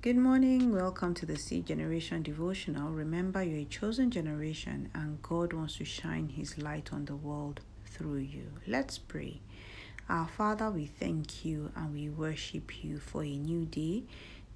Good morning. Welcome to the Seed Generation Devotional. Remember, you're a chosen generation and God wants to shine His light on the world through you. Let's pray. Our Father, we thank you and we worship you for a new day.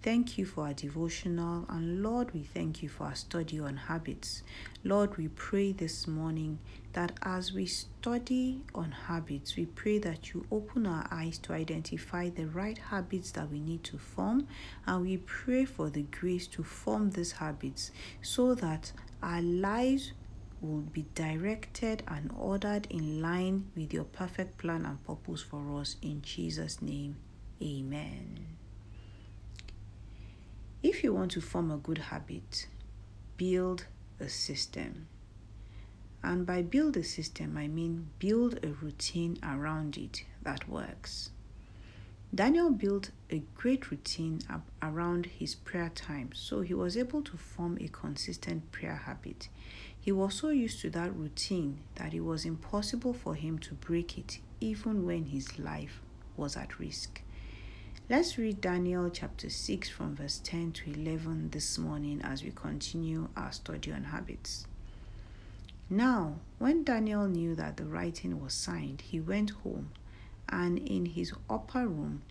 Thank you for our devotional. And Lord, we thank you for our study on habits. Lord, we pray this morning that as we study on habits, we pray that you open our eyes to identify the right habits that we need to form. And we pray for the grace to form these habits so that our lives will be directed and ordered in line with your perfect plan and purpose for us. In Jesus' name, amen. If you want to form a good habit, build a system. And by build a system, I mean build a routine around it that works. Daniel built a great routine around his prayer time, so he was able to form a consistent prayer habit. He was so used to that routine that it was impossible for him to break it, even when his life was at risk. Let's read Daniel chapter 6 from verse 10 to 11 this morning as we continue our study on habits. Now, when Daniel knew that the writing was signed, he went home and in his upper room,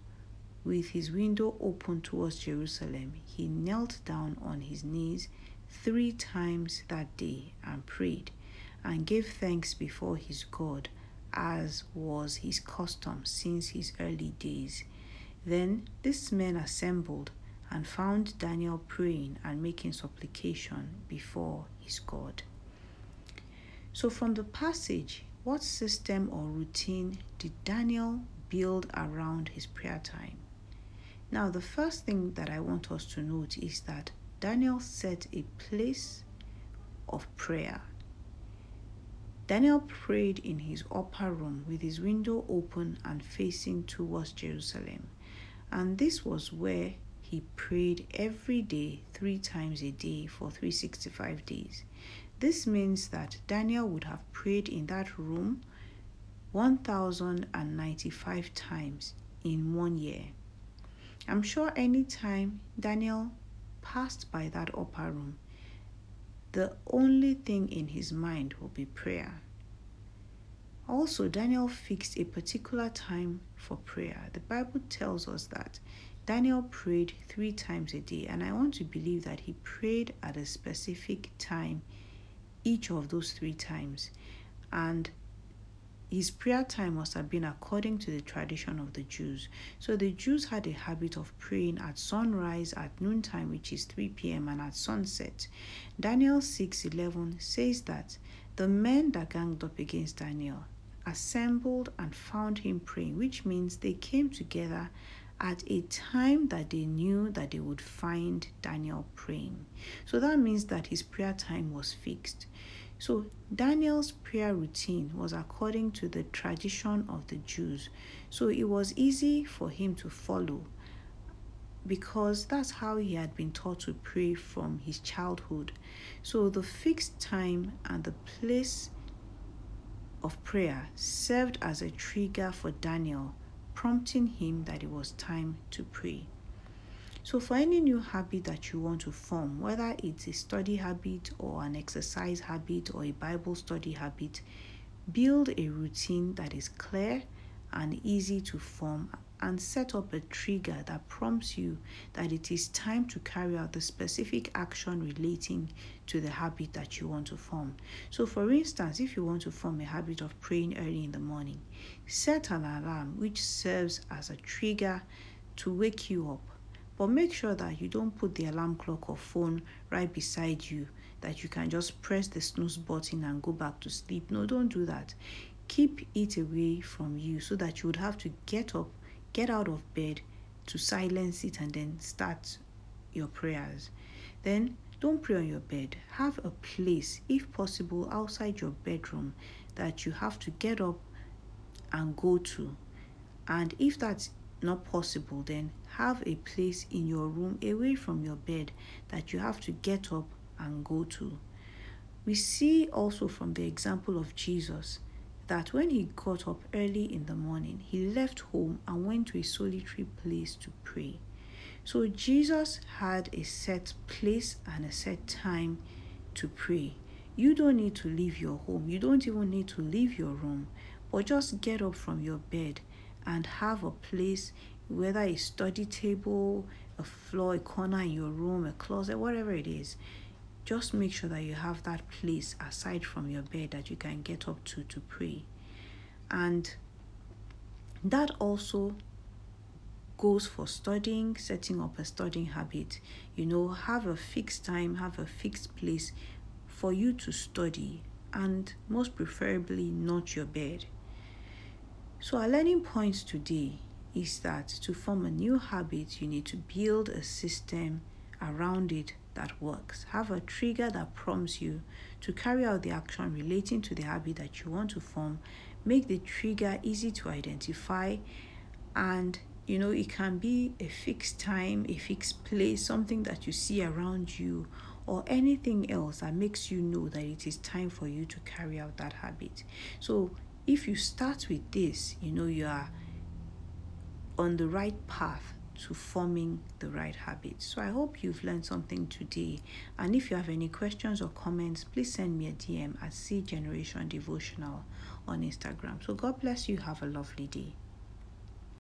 with his window open towards Jerusalem, he knelt down on his knees three times that day and prayed and gave thanks before his God, as was his custom since his early days. Then these men assembled and found Daniel praying and making supplication before his God. So, from the passage, what system or routine did Daniel build around his prayer time? Now, the first thing that I want us to note is that Daniel set a place of prayer. Daniel prayed in his upper room with his window open and facing towards Jerusalem. And this was where he prayed every day, three times a day for 365 days. This means that Daniel would have prayed in that room 1095 times in one year. I'm sure any time Daniel passed by that upper room, the only thing in his mind will be prayer. Also, Daniel fixed a particular time for prayer. The Bible tells us that Daniel prayed three times a day, and I want to believe that he prayed at a specific time each of those three times. And his prayer time must have been according to the tradition of the Jews. So the Jews had a habit of praying at sunrise, at noontime, which is 3 p.m., and at sunset. Daniel 6:11 says that the men that ganged up against Daniel assembled and found him praying, which means they came together at a time that they knew that they would find Daniel praying. So that means that his prayer time was fixed. So Daniel's prayer routine was according to the tradition of the Jews. So it was easy for him to follow because that's how he had been taught to pray from his childhood. So the fixed time and the place of prayer served as a trigger for Daniel, prompting him that it was time to pray. So, for any new habit that you want to form, whether it's a study habit or an exercise habit or a Bible study habit, build a routine that is clear and easy to form and set up a trigger that prompts you that it is time to carry out the specific action relating to the habit that you want to form. So, for instance, if you want to form a habit of praying early in the morning, set an alarm which serves as a trigger to wake you up. But make sure that you don't put the alarm clock or phone right beside you, that you can just press the snooze button and go back to sleep. No, don't do that. Keep it away from you so that you would have to get up get out of bed to silence it and then start your prayers. Then don't pray on your bed. Have a place, if possible, outside your bedroom that you have to get up and go to. And if that's not possible, then have a place in your room away from your bed that you have to get up and go to. We see also from the example of Jesus that when he got up early in the morning, he left home and went to a solitary place to pray. So Jesus had a set place and a set time to pray. You don't need to leave your home. You don't even need to leave your room, but just get up from your bed and have a place, whether a study table, a floor, a corner in your room, a closet, whatever it is. Just make sure that you have that place aside from your bed that you can get up to to pray. And that also goes for studying, setting up a studying habit. You know, have a fixed time, have a fixed place for you to study, and most preferably not your bed. So, our learning points today is that to form a new habit, you need to build a system around it that works. Have a trigger that prompts you to carry out the action relating to the habit that you want to form. Make the trigger easy to identify and you know, it can be a fixed time, a fixed place, something that you see around you, or anything else that makes you know that it is time for you to carry out that habit. So, if you start with this, you know you are on the right path to forming the right habits. So I hope you've learned something today. And if you have any questions or comments, please send me a DM at Seed Generation Devotional on Instagram. So God bless you. Have a lovely day.